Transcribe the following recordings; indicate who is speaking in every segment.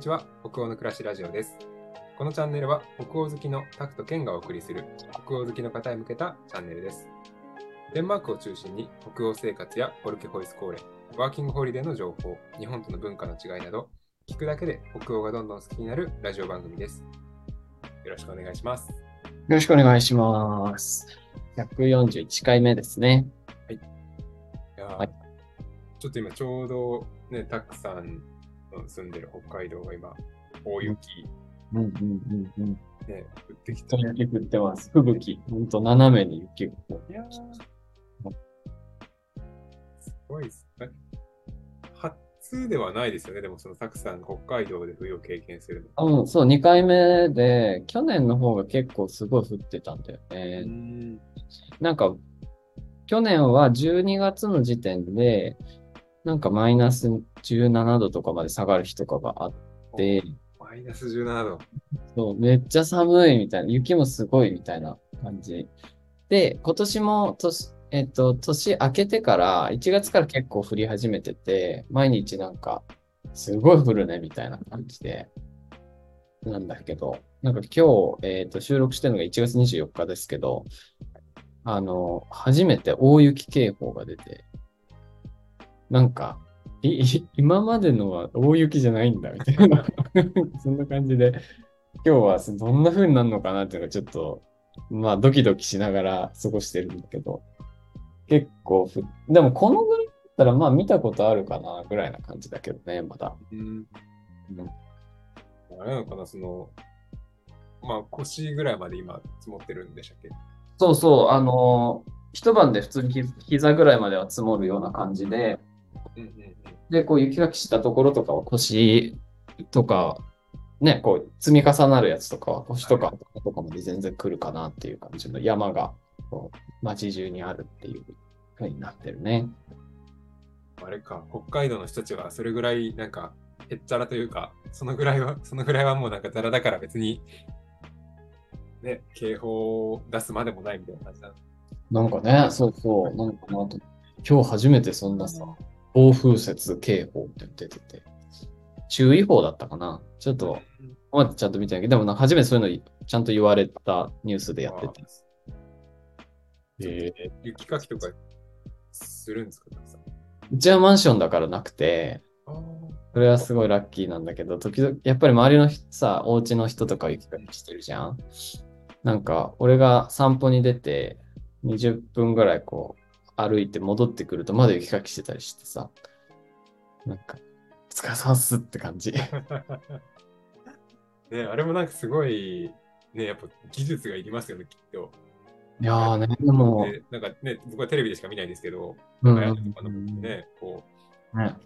Speaker 1: にちは。北欧の暮らしラジオです。このチャンネルは北欧好きのタクとケンがお送りする北欧好きの方へ向けたチャンネルです。デンマークを中心に北欧生活やポルケホイスコーレワーキングホリデーの情報日本との文化の違いなど聞くだけで北欧がどんどん好きになるラジオ番組です。よろしくお願いします。
Speaker 2: よろしくお願いします。141回目ですね。
Speaker 1: い。やー、
Speaker 2: はい。
Speaker 1: ちょっと今ちょうどね、タクさんの住んでる北海道が今、大雪
Speaker 2: うんうんうんうん。
Speaker 1: ね、降ってきて、
Speaker 2: 雪降ってます。吹雪。ほんと斜めに雪が。
Speaker 1: いやーすごいですね。初ではないですよね、でもそのタクさんが北海道で冬を経験するの。
Speaker 2: うん、そう、2回目で、去年の方が結構すごい降ってたんだよね。
Speaker 1: ん
Speaker 2: なんか、去年は12月の時点で、なんかマイナス17度とかまで下がる日とかがあって、
Speaker 1: マイナス17度。
Speaker 2: そう、めっちゃ寒いみたいな、雪もすごいみたいな感じ。で、今年も年、えっと、年明けてから、1月から結構降り始めてて、毎日なんか、すごい降るねみたいな感じで、なんだけど、なんか今日、えっと、収録してるのが1月24日ですけど、あの、初めて大雪警報が出て、なんか、いい今までのは大雪じゃないんだ、みたいな。そんな感じで、今日はどんな風になるのかなっていうのがちょっと、まあドキドキしながら過ごしてるんだけど、結構ふ、でもこのぐらいだったらまあ見たことあるかなぐらいな感じだけどね、まだ。
Speaker 1: うん。
Speaker 2: うん
Speaker 1: あれなのかな、その、まあ腰ぐらいまで今積もってるんでしたっけ？
Speaker 2: そうそう、あのー一晩で普通にひ膝ぐらいまでは積もるような感じで、
Speaker 1: うんうんうん。
Speaker 2: で、こう雪がきしたところとかは腰とか、ね、こう積み重なるやつとかは腰とかとかまで全然来るかなっていう感じの山がこう街中にあるっていう風になってるね。
Speaker 1: あれか、北海道の人たちはそれぐらいなんかへっちゃらというか、そのぐらいは、そのぐらいはもうなんかザラだから別に、ね、警報を出すまでもないみたいな感じなの。
Speaker 2: なんかね、そうそう、なんかなと、今日初めてそんなさ、暴風雪警報って出てて、注意報だったかな？ちょっと、まだちゃんと見てないけど、でもなんか初めてそういうのちゃんと言われたニュースでやってて。
Speaker 1: えー、雪かきとかするんですか？
Speaker 2: うちはマンションだからなくて、それはすごいラッキーなんだけど、時々、やっぱり周りの人さ、お家の人とか雪かきしてるじゃん。なんか、俺が散歩に出て、20分ぐらいこう、歩いて戻ってくると、まだ雪かきしてたりしてさ、なんか、お疲れ様っすって感じ。
Speaker 1: ね、あれもなんかすごい、ね、やっぱ技術がいりますよね、きっと。
Speaker 2: いやーね、でも、
Speaker 1: でなんかね、僕はテレビでしか見ないんですけど、
Speaker 2: うん
Speaker 1: かやるとかのね、こ
Speaker 2: ね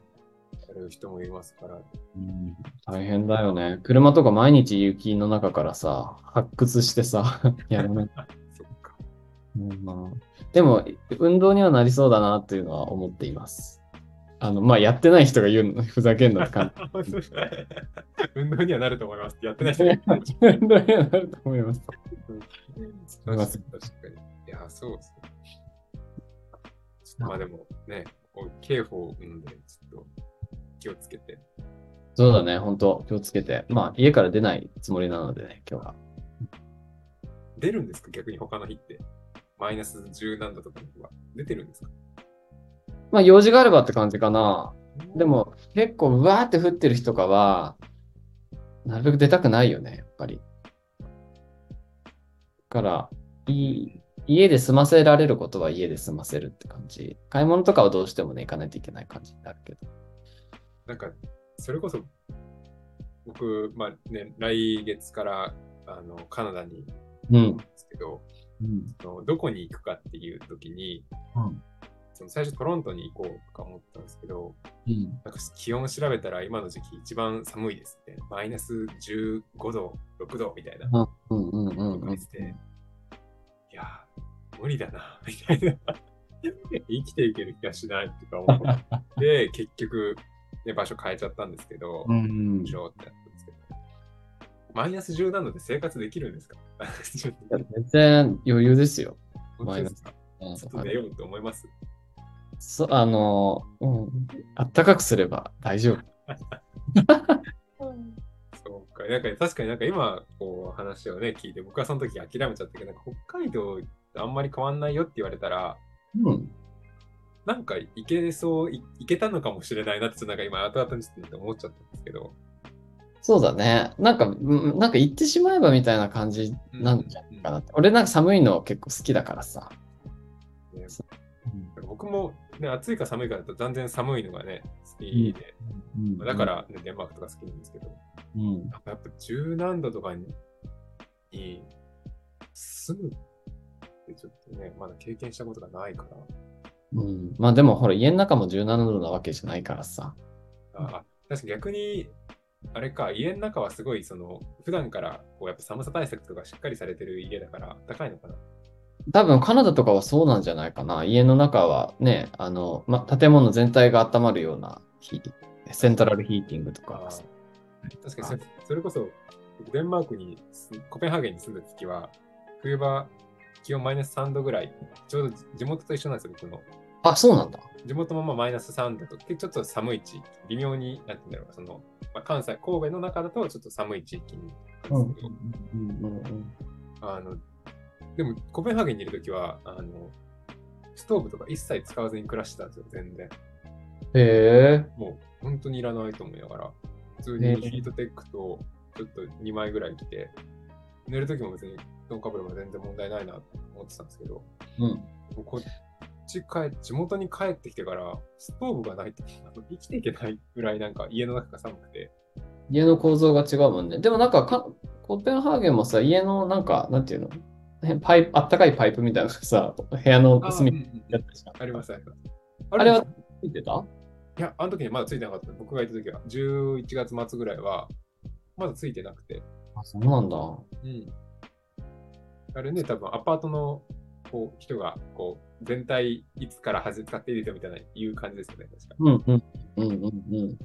Speaker 1: う、やる人もいますから。
Speaker 2: うん大変だよね。車とか毎日雪の中からさ、発掘してさ、やらない。まあでも、運動にはなりそうだなっていうのは思っています。あの、まあ、やってない人が言うの、ふざけんなって感じ。
Speaker 1: 運動にはなると思います。やってない人
Speaker 2: 運動にはなると思います。
Speaker 1: 確かに。いや、そうですね。まあでもね、こう警報なんで、ちょっと気をつけて。
Speaker 2: そうだね、本当気をつけて。まあ、家から出ないつもりなのでね、今日は。
Speaker 1: 出るんですか？逆に他の日って。マイナス10何度とかは出てるんですか？
Speaker 2: まあ、用事があればって感じかな。で、も、結構、うわーって降ってる日とかは、なるべく出たくないよね、やっぱり。だから、いい、家で済ませられることは家で済ませるって感じ。買い物とかはどうしてもね、行かないといけない感じになるけど。
Speaker 1: なんか、それこそ、僕、まあね、来月からあのカナダに
Speaker 2: うん
Speaker 1: 行くんですけど、
Speaker 2: うん。
Speaker 1: そのどこに行くかっていう時に、
Speaker 2: うん。
Speaker 1: その最初トロントに行こうとか思ったんですけど、
Speaker 2: うん。
Speaker 1: なんか気温調べたら今の時期一番寒いですって、マイナス15度、6度みたいな。
Speaker 2: うんうんうんうん
Speaker 1: ことがして、いやー、無理だな、みたいな。生きていける気がしないとか思って、結局、ね、場所変えちゃったんですけど、
Speaker 2: うん
Speaker 1: しようってなったんですけど、マイナス10何度で生活できるんですか？
Speaker 2: 全然余裕ですよ。
Speaker 1: 本当ですか？
Speaker 2: うん
Speaker 1: ちょっと寝ようと思います？
Speaker 2: そあの、うん、あったかくすれば大丈夫。
Speaker 1: かなんか確かになんか今こう話をね聞いて僕はその時諦めちゃったけどなんか北海道あんまり変わんないよって言われたら
Speaker 2: うん。
Speaker 1: なんかいけそういいけたのかもしれないなってなんか今後々に思っちゃったんですけど
Speaker 2: そうだね。なんか、うんなんか言ってしまえばみたいな感じなんじゃないかなって。俺なんか寒いの結構好きだからさ。
Speaker 1: ね僕も、ね、暑いか寒いかだと断然寒いのがね好きで、
Speaker 2: うん
Speaker 1: だか、ら、ね、デンマークとか好きなんですけど
Speaker 2: うん。
Speaker 1: やっぱやっぱ十何度とかにに住むってちょっとねまだ経験したことがないから
Speaker 2: うん。まあでもほら家の中も17度なわけじゃないからさ。
Speaker 1: あ確かに逆に、あれか、家の中はすごい、その、普段から、こう、やっぱ寒さ対策とかしっかりされてる家だから、高いのかな？
Speaker 2: 多分カナダとかはそうなんじゃないかな。家の中はね、あの、ま、建物全体が温まるようなヒセントラルヒーティングとか
Speaker 1: あ。確かにそ、それこそ、僕デンマークにす、コペンハーゲンに住んだ時は、冬場、気温マイナス3度ぐらい、ちょうど地元と一緒なんですよ、僕の。
Speaker 2: あ、そうなんだ。
Speaker 1: 地元もまあマイナス3度と、でちょっと寒い地域、微妙に、なんてんだろう、その、まあ、関西、神戸の中だとちょっと寒い地域に
Speaker 2: うんうんうん。
Speaker 1: あの、でも、コペンハーゲンにいるときは、あの、ストーブとか一切使わずに暮らしてたんですよ、全然。
Speaker 2: へえ。
Speaker 1: もう、本当にいらないと思いながら、普通
Speaker 2: ね
Speaker 1: にヒートテックと、ちょっと2枚ぐらい着て、寝るときも別に布団かぶれば全然問題ないなと思ってたんですけど、
Speaker 2: うん。
Speaker 1: こっち帰、地元に帰ってきてから、ストーブがないと 生きていけないぐらいなんか家の中が寒くて、
Speaker 2: 家の構造が違うもんね。でもなんかか、コペンハーゲンもさ、家のなんか、なんていうの？へパイプ、あったかいパイプみたいなのがさ、部屋の
Speaker 1: あ,、
Speaker 2: 隅
Speaker 1: うん
Speaker 2: に
Speaker 1: うん
Speaker 2: やったじゃん。
Speaker 1: あります、あります。
Speaker 2: あれはついてた？
Speaker 1: いや、あの時にまだついてなかった。僕がいた時は、11月末ぐらいは、まだついてなくて。
Speaker 2: あ、そうなんだ。
Speaker 1: うん。あれね、多分アパートのこう人が、こう、全体いつから始使っていいですよみたいな言う感じですよね、確か。
Speaker 2: うんうん。うんうんうん。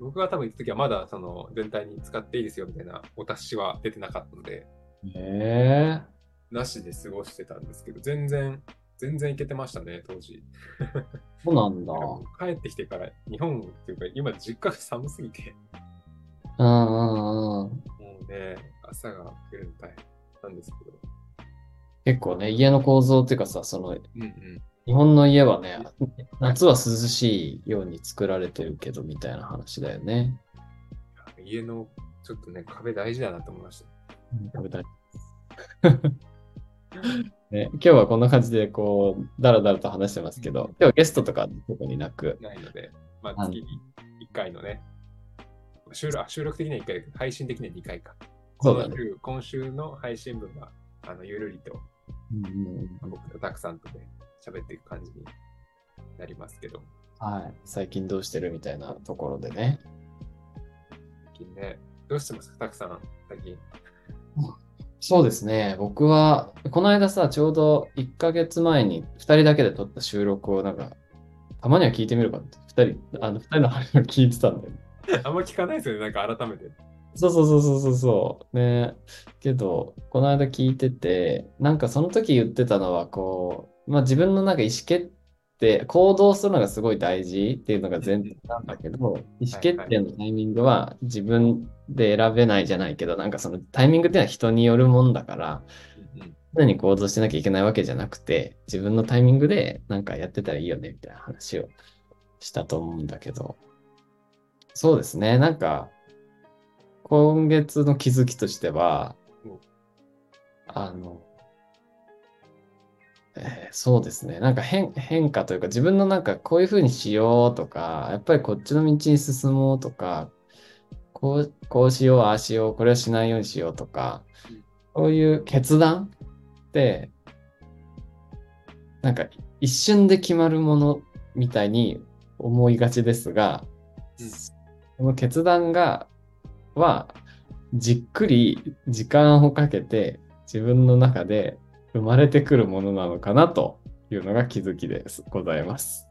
Speaker 1: 僕が多分行った時はまだその全体に使っていいですよみたいなお達しは出てなかったので、
Speaker 2: へえ。
Speaker 1: なしで過ごしてたんですけど、全然、全然いけてましたね、当時。
Speaker 2: そうなんだ。
Speaker 1: 帰ってきてから、日本っていうか、今実家が寒すぎて、
Speaker 2: うんうんうん。
Speaker 1: もうね、朝が来るの大変なんですけど。
Speaker 2: 結構ね、家の構造っていうかさ、その、
Speaker 1: うんうん。
Speaker 2: 日本の家はね、夏は涼しいように作られてるけど、みたいな話だよね。
Speaker 1: 家のちょっとね、壁大事だなと思いました。
Speaker 2: 食べたい。ね、今日はこんな感じで、こう、だらだらと話してますけど、今日はゲストとか特になく、
Speaker 1: ないので、まあ、月に1回のね、収録あ収録的には1回、配信的には2回か。
Speaker 2: そうだね
Speaker 1: 今週の配信分は、あのゆるりと僕とたくさんとで喋っていく感じになりますけど、
Speaker 2: はい、最近どうしてるみたいなところでね。
Speaker 1: 最近ね、どうしてます？か、たくさん、最近。
Speaker 2: そうですね。僕は、この間さ、ちょうど1ヶ月前に2人だけで撮った収録をなんか、たまには聞いてみるかって、2人、あの、2人の話を聞いてたんだよね。
Speaker 1: あんま聞かないですよね、なんか改めて。
Speaker 2: そうそうそうそうそうそう。ね。けど、この間聞いてて、なんかその時言ってたのは、こう、まあ自分のなんか意思決定、行動するのがすごい大事っていうのが前提なんだけど、意思決定のタイミングは自分で選べないじゃないけど、なんかそのタイミングっていうのは人によるもんだから、常に行動しなきゃいけないわけじゃなくて、自分のタイミングでなんかやってたらいいよねみたいな話をしたと思うんだけど、そうですね、なんか、今月の気づきとしては
Speaker 1: うん、
Speaker 2: あの、えーそうですね、なんか変、変化というか、自分のなんかこういうふうにしようとか、やっぱりこっちの道に進もうとか、こう、こうしよう、ああしよう、これをしないようにしようとか
Speaker 1: うん、
Speaker 2: そういう決断って、なんか一瞬で決まるものみたいに思いがちですが、
Speaker 1: うん。
Speaker 2: その決断が、は、じっくり時間をかけて自分の中で生まれてくるものなのかなというのが気づきです。ございます。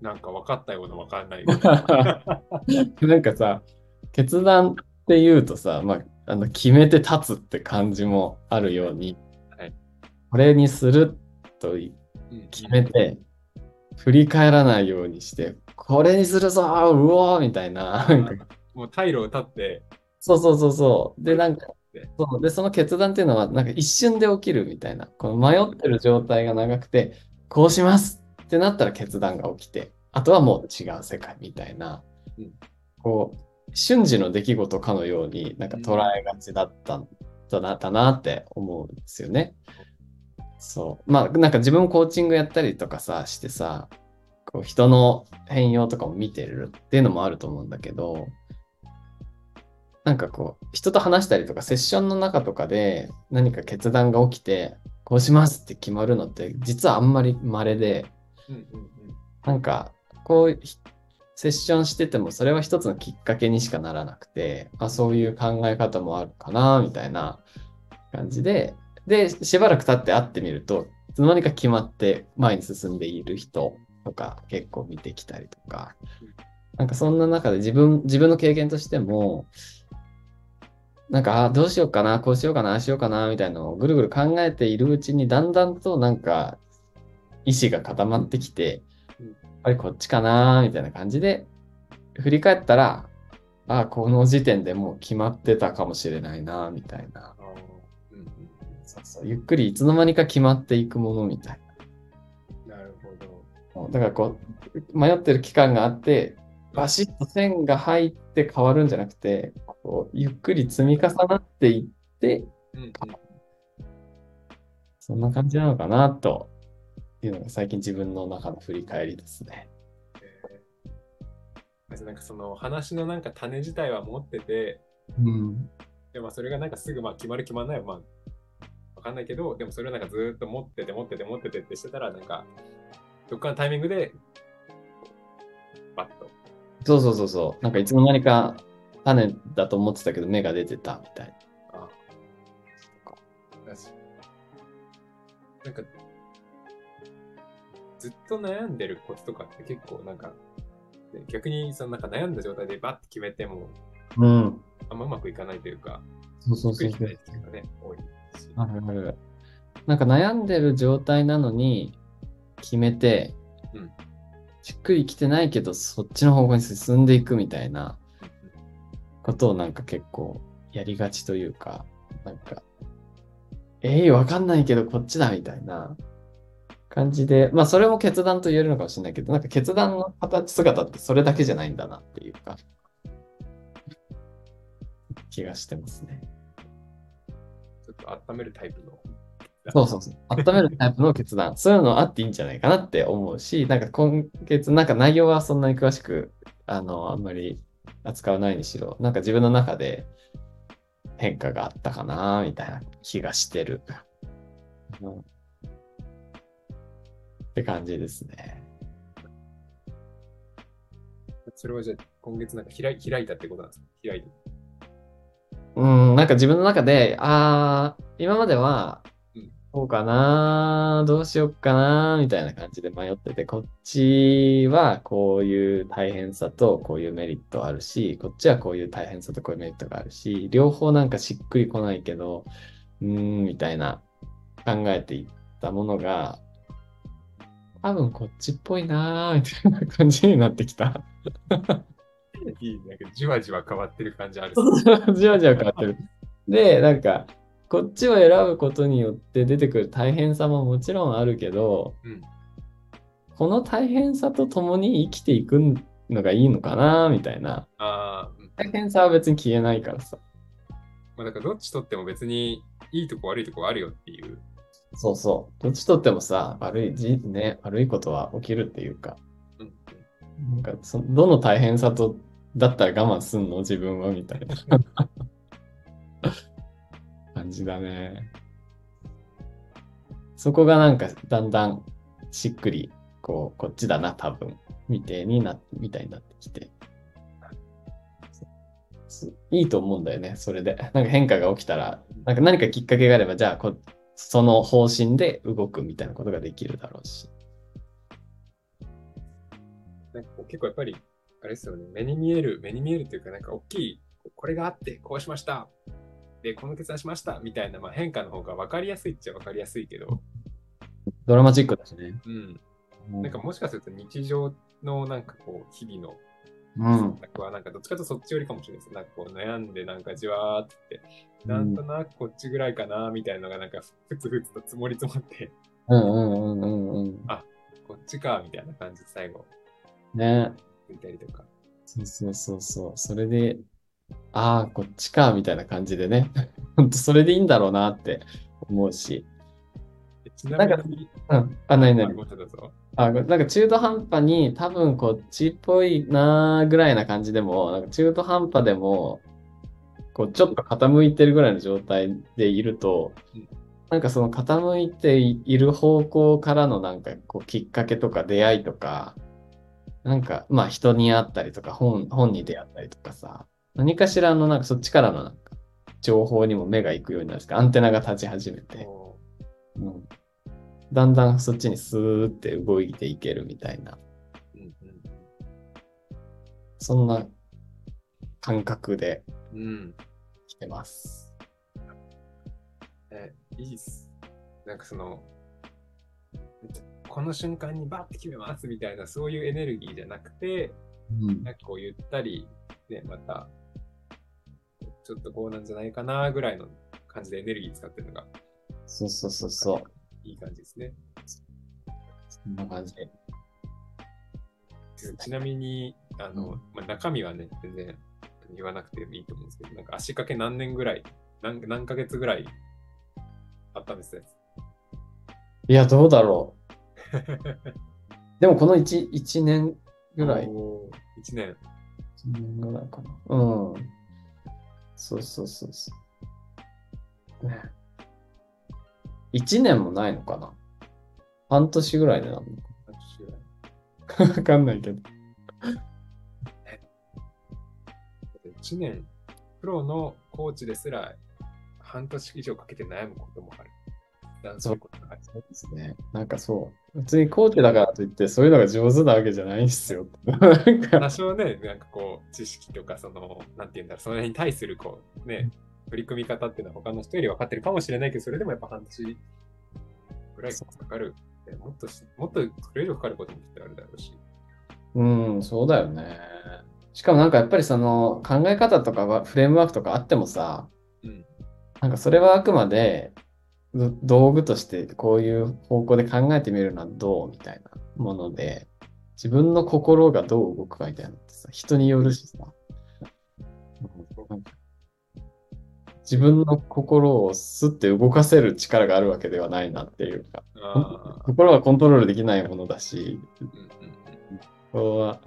Speaker 1: なんか分かったような分かんないな。
Speaker 2: なんかさ、決断っていうとさ、まあ、あの決めて立つって感じもあるように、
Speaker 1: はい
Speaker 2: これにすると決めて、振り返らないようにして、これにするぞーうおーみたいな。
Speaker 1: もう退路を立って、
Speaker 2: そうそうそうそう。で、なんか
Speaker 1: で、
Speaker 2: そうで、その決断っていうのは、なんか一瞬で起きるみたいな。この迷ってる状態が長くて、こうしますってなったら決断が起きて、あとはもう違う世界みたいな
Speaker 1: うん、
Speaker 2: こう、瞬時の出来事かのように、なんか捉えがちだったんだなだなって思うんですよね。そう。まあ、なんか自分もコーチングやったりとかさ、してさ、こう人の変容とかも見てるっていうのもあると思うんだけど、なんかこう、人と話したりとか、セッションの中とかで何か決断が起きて、こうしますって決まるのって、実はあんまり稀で。なんか、こう、ひセッションしてても、それは一つのきっかけにしかならなくて、あ、そういう考え方もあるかな、みたいな感じで、で、しばらく経って会ってみると、いつの間にか決まって前に進んでいる人とか結構見てきたりとか、なんかそんな中で自分、自分の経験としても、なんか、あどうしようかな、こうしようかな、ああしようかな、みたいなのをぐるぐる考えているうちに、だんだんとなんか、意志が固まってきて、
Speaker 1: うん
Speaker 2: やっぱりこっちかな、みたいな感じで、振り返ったら、あこの時点でもう決まってたかもしれないな、みたいな。そうそうゆっくりいつの間にか決まっていくものみたい
Speaker 1: うん。なるほど。
Speaker 2: な。だからこう、迷ってる期間があって、バシッと線が入って変わるんじゃなくて、こうゆっくり積み重なっていって、
Speaker 1: うんうん
Speaker 2: そんな感じなのかなというのが最近自分の中の振り返りですね。
Speaker 1: えーなんかその話のなんか種自体は持ってて、
Speaker 2: うん。
Speaker 1: でもそれがなんかすぐまあ決まる決まらないはまあわかんないけど、でもそれをなんかずーっと持ってて持ってて持っててってしてたらなんかどっかのタイミングでバッと。
Speaker 2: そうそうそうそう。なんかいつの間にか種だと思ってたけど芽が出てたみたい
Speaker 1: あだしなんかずっと悩んでるコツとかって結構なんかで逆にそのなんか悩んだ状態でバッて決めても
Speaker 2: な。うん。
Speaker 1: あんまうまくいかないというか、
Speaker 2: そうそうそうそう
Speaker 1: くりしないっていうかね、多いし。
Speaker 2: あるある。なんか悩んでる状態なのに決めて、
Speaker 1: うん
Speaker 2: しっくりきてないけどそっちの方向に進んでいくみたいなことをなんか結構やりがちというか、なんか、ええわかんないけどこっちだみたいな感じで、まあそれも決断と言えるのかもしれないけど、なんか決断の形姿ってそれだけじゃないんだなっていうか、気がしてますね。
Speaker 1: 温めるタイプの。
Speaker 2: そうそうそう。温めるタイプの決断。そういうのあっていいんじゃないかなって思うし、なんか今月、なんか内容はそんなに詳しく、あの、あんまり扱わないにしろ、なんか自分の中で変化があったかな、みたいな気がしてる。うんって感じですね。
Speaker 1: それはじゃあ今月なんか開い開いたってことなんですか？開いた。
Speaker 2: うん、なんか自分の中で、ああ、今までは
Speaker 1: うん、
Speaker 2: こうかな、どうしよっかな、みたいな感じで迷ってて、こっちはこういう大変さとこういうメリットあるし、こっちはこういう大変さとこういうメリットがあるし、両方なんかしっくりこないけど、うーん、みたいな考えていったものが、多分こっちっぽいなーみたいな感じになってきた。
Speaker 1: いい、なんかじわじわ変わってる感じある。
Speaker 2: じわじわ変わってる。で、なんか、こっちを選ぶことによって出てくる大変さももちろんあるけど、
Speaker 1: うん
Speaker 2: この大変さと共に生きていくのがいいのかな、みたいな。
Speaker 1: ああ、うん
Speaker 2: 大変さは別に消えないからさ。
Speaker 1: まあ、だからどっちとっても別にいいとこ悪いとこあるよっていう。
Speaker 2: そうそう。どっちとってもさ、悪い、じね、悪いことは起きるっていうか、
Speaker 1: うん
Speaker 2: なんかそ、どの大変さと、だったら我慢すんの？自分は、みたいな 感じだね。そこがなんか、だんだんしっくり、こう、こっちだな、多分、みたいにな、みたいになってきて。いいと思うんだよね、それで。なんか変化が起きたら、なんか何かきっかけがあれば、じゃあこ、その方針で動くみたいなことができるだろうし。
Speaker 1: なんか結構やっぱり、あれですよね、目に見える、目に見えるというか、なんか大きい、これがあって、こうしました。で、この決断しました。みたいな、まあ、変化の方が分かりやすいっちゃ分かりやすいけど、
Speaker 2: ドラマチックだしね。
Speaker 1: うん。なんかもしかすると日常のなんかこう、日々の
Speaker 2: うん
Speaker 1: はなんかどっちかとそっち寄りかもしれないです。なんかこう悩んでなんかじわーってって、なんとなくこっちぐらいかなみたいなのがなんかふつふつと積もり積もって、
Speaker 2: うんうんうんうんうん。
Speaker 1: こっちかみたいな感じで最後、
Speaker 2: ね。
Speaker 1: 見たりとか。
Speaker 2: そうそうそうそう。それで、ああ、こっちか、みたいな感じでね。ほんと、それでいいんだろうなって思うし。
Speaker 1: えちなみに、
Speaker 2: うん。あ、なにな
Speaker 1: い
Speaker 2: あ、なんか中途半端に多分こっちっぽいなーぐらいな感じでも、なんか中途半端でも、こうちょっと傾いてるぐらいの状態でいると
Speaker 1: うん、
Speaker 2: なんかその傾いている方向からのなんかこうきっかけとか出会いとか、なんかまあ人に会ったりとか本、本に出会ったりとかさ、何かしらのなんかそっちからのなんか情報にも目が行くようになるんですか、アンテナが立ち始めて。
Speaker 1: お
Speaker 2: うんだんだんそっちにスーって動いていけるみたいな、
Speaker 1: ーうん
Speaker 2: そんな感覚で
Speaker 1: うんうん
Speaker 2: 来てます。
Speaker 1: え、いいっす。なんかその、この瞬間にバッて決めますみたいな、そういうエネルギーじゃなくて、
Speaker 2: うん
Speaker 1: なんかこうゆったり、ね、また、ちょっとこうなんじゃないかなぐらいの感じでエネルギー使ってるのが
Speaker 2: そうそうそうそう。
Speaker 1: いい感じですね。
Speaker 2: そんな感じ。
Speaker 1: ちなみに、あの、
Speaker 2: うん
Speaker 1: まあ、中身はね、全然言わなくてもいいと思うんですけど、なんか足掛け何年ぐらい、何何ヶ月ぐらいあったんですね。
Speaker 2: いや、どうだろう。でもこの 1, 一年ぐらい。
Speaker 1: 1年。
Speaker 2: 1年ぐらいかな。うん。そうそうそうそう。ね。1年もないのかな半年ぐらいでなんの
Speaker 1: 半年ぐらい
Speaker 2: かわかんないけど。
Speaker 1: 1年、プロのコーチですら半年以上かけて悩むこともある。だそう。
Speaker 2: そうですね。なんかそう。別にコーチだからといって、そういうのが上手なわけじゃないんですよ。なんか、
Speaker 1: 多少ね、なんかこう、知識とか、その、なんて言うんだろう、それに対するこう、ね、取り組み方っていうのは他の人より分かってるかもしれないけど、それでもやっぱ半年ぐらいかかる。ねもっとし、もっとそれ以上かかることもきっとあるだろうし。
Speaker 2: うん、そうだよね。しかもなんかやっぱりその考え方とかはフレームワークとかあってもさ、
Speaker 1: うん。
Speaker 2: なんかそれはあくまでど道具としてこういう方向で考えてみるのはどうみたいなもので、自分の心がどう動くかみたいなのってさ、人によるしさ。自分の心をスッて動かせる力があるわけではないなっていうか。心はコントロールできないものだし、は、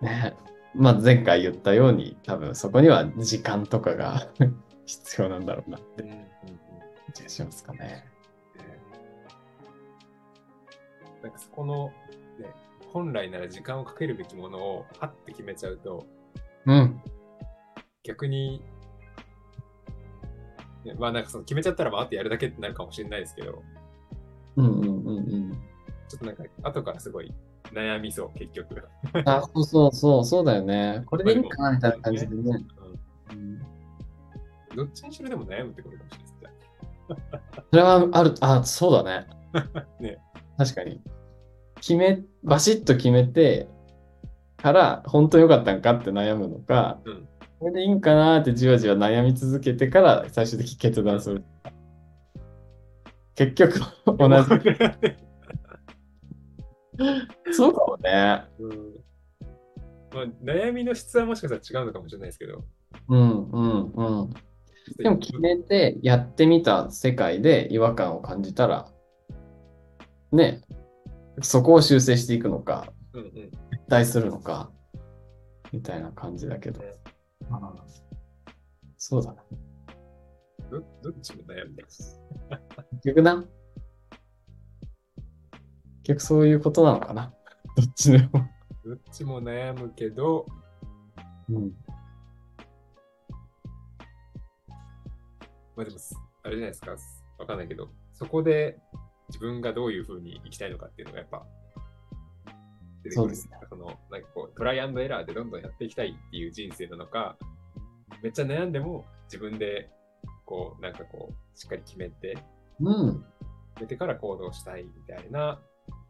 Speaker 2: ね、まあ前回言ったように、多分そこには時間とかが 必要なんだろうなって気がしますかね。
Speaker 1: なんかそこの、ね、本来なら時間をかけるべきものをパッて決めちゃうと、
Speaker 2: うん。
Speaker 1: 逆に、ねまあなんかその決めちゃったらまああとやるだけってなるかもしれないですけど、
Speaker 2: うんうんうんうん。
Speaker 1: ちょっとなんか後からすごい悩みそう、結局。
Speaker 2: あ、そうそうそう、そうだよね。これでいいかなみたいな感じでね。
Speaker 1: うん
Speaker 2: うん
Speaker 1: どっちにしろでも悩むってことかもしれない
Speaker 2: それはある、あ、そうだね。
Speaker 1: ね
Speaker 2: 確かに。決め、バシッと決めてから、本当に良かったんかって悩むのか、
Speaker 1: うん
Speaker 2: これでいいんかなってじわじわ悩み続けてから最終的に決断する。結局、同じ。そうかもね。
Speaker 1: うんまあ、悩みの質はもしかしたら違うのかもしれないですけど。
Speaker 2: うんうんうん。でも決めてやってみた世界で違和感を感じたら、ね、そこを修正していくのか、
Speaker 1: うんうん。
Speaker 2: 撤退するのか、みたいな感じだけど。ああそうだな。
Speaker 1: どどっちも悩んでます。
Speaker 2: 結局な。結局そういうことなのかな。どっちでも。
Speaker 1: どっちも悩むけど、
Speaker 2: うん。
Speaker 1: まあでも、あれじゃないですか、わかんないけど、そこで自分がどういうふうに生きたいのかっていうのがやっぱ、出てくる
Speaker 2: そうですね
Speaker 1: その、なんかこう、トライアンドエラーでどんどんやっていきたいっていう人生なのか、めっちゃ悩んでも自分で、こう、なんかこう、しっかり決めて、
Speaker 2: うん。
Speaker 1: 決めてから行動したいみたいな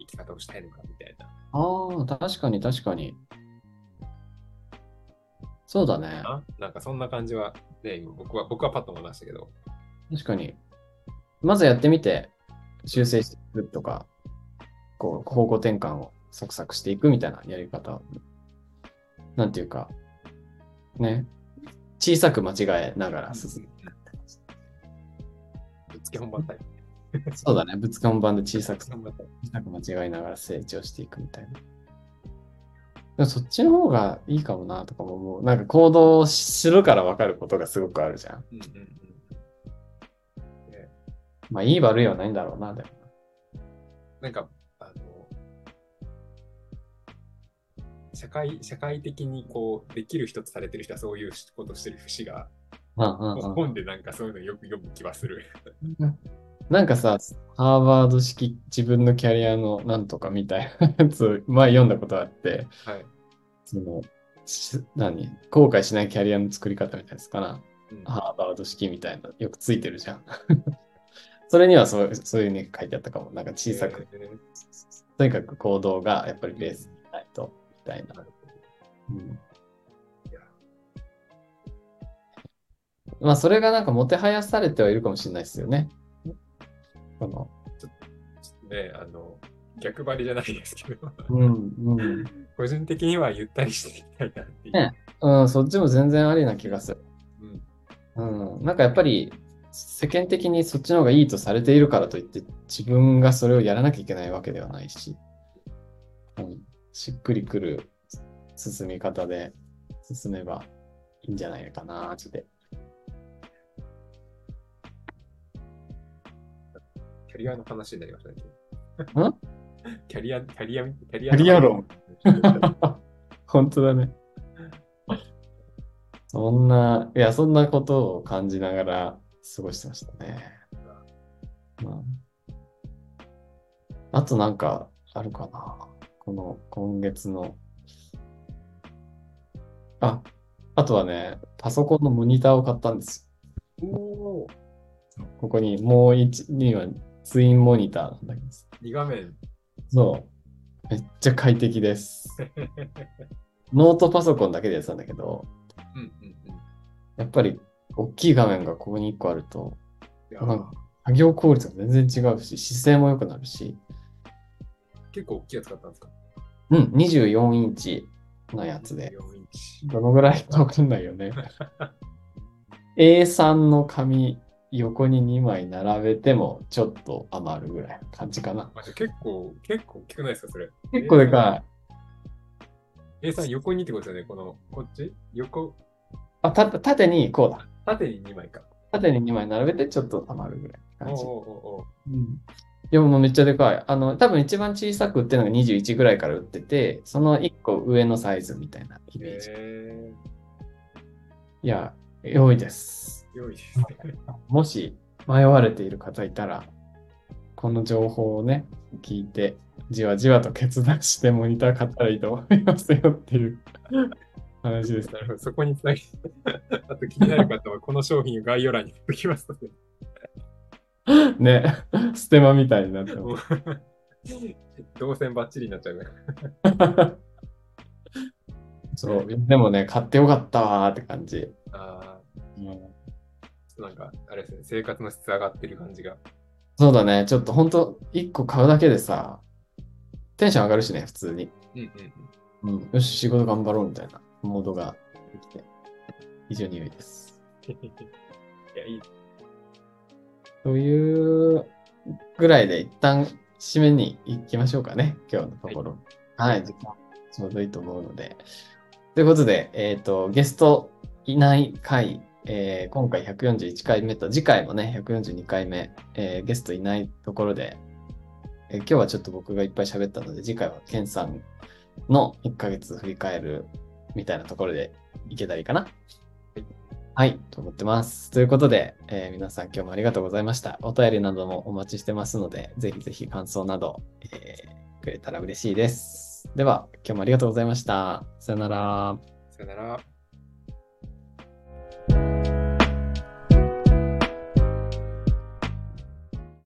Speaker 1: 生き方をしたいのかみたいな。
Speaker 2: ああ、確かに確かに。そうだね。
Speaker 1: あなんかそんな感じは、ね、今僕は、僕はパッと思いましたけど。
Speaker 2: 確かに。まずやってみて、修正していくとか、こう、方向転換をサクサクしていくみたいなやり方。なんていうか、ね。小さく間違えながら進む。
Speaker 1: ぶっつけ本番タイプ。
Speaker 2: そうだね。ぶつか本番で小さく小さく間違いながら成長していくみたいな。でもそっちの方がいいかもなとかも思う。なんか行動するから分かることがすごくあるじゃん。
Speaker 1: うんうんうん。
Speaker 2: まあいい悪いはないんだろうな、でも。
Speaker 1: なんか、あの、社会、社会的にこう、できる人とされてる人はそういうことをしてる節が、
Speaker 2: うんうんうん
Speaker 1: 本でなんかそういうのよく読む気はする。
Speaker 2: なんかさ、ハーバード式自分のキャリアのなんとかみたいなやつを 前読んだことがあって、
Speaker 1: はい。
Speaker 2: その、し何？後悔しないキャリアの作り方みたいなやつかな。
Speaker 1: うん
Speaker 2: ハーバード式みたいな、よくついてるじゃん。それにはそうそういうね書いてあったかも。なんか小さく、
Speaker 1: えー
Speaker 2: とにかく行動がやっぱりベースにないと、みたいな。うんまあ、それがなんかもてはやされてはいるかもしれないですよね。この、
Speaker 1: ちょっとね、あの、逆張りじゃないですけど、
Speaker 2: うん、うん。
Speaker 1: 個人的にはゆったりしていきたいなっていう。
Speaker 2: ねうん、そっちも全然ありな気がする。
Speaker 1: うん
Speaker 2: うん、なんかやっぱり世間的にそっちの方がいいとされているからといって自分がそれをやらなきゃいけないわけではないし、うん、しっくりくる進み方で進めばいいんじゃないかなって。
Speaker 1: キャリアの話になりましたね。
Speaker 2: ん？
Speaker 1: キャリア、キャリア、キャリ
Speaker 2: キャリア論本当だね。そんな、いや、そんなことを感じながら過ごしてましたね。うん、あとなんかあるかな。この今月の。あ、あとはね、パソコンのモニターを買ったんですよ。ここにもう一、にはツインモニターなんだけど。
Speaker 1: 2画面。
Speaker 2: そう。めっちゃ快適です。ノートパソコンだけでやってたんだけど、
Speaker 1: うんうんうん。
Speaker 2: やっぱり大きい画面がここに1個あると、作業効率が全然違うし、姿勢も良くなるし、
Speaker 1: 結構大きいやつ買ったんですか？
Speaker 2: うん、24インチのやつで、
Speaker 1: 4インチ。
Speaker 2: どのぐらいかわかんないよね。A3 の紙横に2枚並べてもちょっと余るぐらいの感じかな。
Speaker 1: 結構、結構大きくないですか、それ。
Speaker 2: 結構でかい。
Speaker 1: A さん横にってことですよね、この、こっち？横、
Speaker 2: あ、た縦にこうだ。
Speaker 1: 縦に2枚か。
Speaker 2: 縦に2枚並べてちょっと余るぐらいの感じ。
Speaker 1: おうお
Speaker 2: うん。いや、もうめっちゃでかい。あの、多分一番小さく売ってるのが21ぐらいから売ってて、その1個上のサイズみたいなイメージ。
Speaker 1: へ
Speaker 2: いや、良いです。
Speaker 1: ー、良いですね。
Speaker 2: もし迷われている方いたら、この情報をね、聞いて、じわじわと決断してモニター買ったらいいと思いますよっていう話です。
Speaker 1: なるほど、そこにつなぎ、あと気になる方は、この商品を概要欄に貼っておきますので。
Speaker 2: ね、ステマみたいになってます。
Speaker 1: 動線バッチリになっちゃうね。
Speaker 2: そう、でもね、買ってよかったわーって感じ。
Speaker 1: あ
Speaker 2: うん
Speaker 1: あ、なんか、あれですね、生活の質上がってる感じが。
Speaker 2: そうだね、ちょっと本当1個買うだけでさ、テンション上がるしね、普通に。
Speaker 1: うんうん
Speaker 2: うん、よし、仕事頑張ろうみたいなモードができて、非常に良いです。
Speaker 1: うん。いや、いい。
Speaker 2: というぐらいで一旦締めに行きましょうかね、今日のところ。はい、時間ちょうどいいと思うので。ということで、えっ、と、ゲストいない回、えー今回141回目と、次回もね、142回目、えーゲストいないところで、えー今日はちょっと僕がいっぱい喋ったので、次回はケンさんの1ヶ月振り返るみたいなところでいけたらいいかな？はい、と思ってます。ということで、えー皆さん今日もありがとうございました。お便りなどもお待ちしてますので、ぜひぜひ感想など、えーくれたら嬉しいです。では、今日もありがとうございました。さよなら。
Speaker 1: さよなら。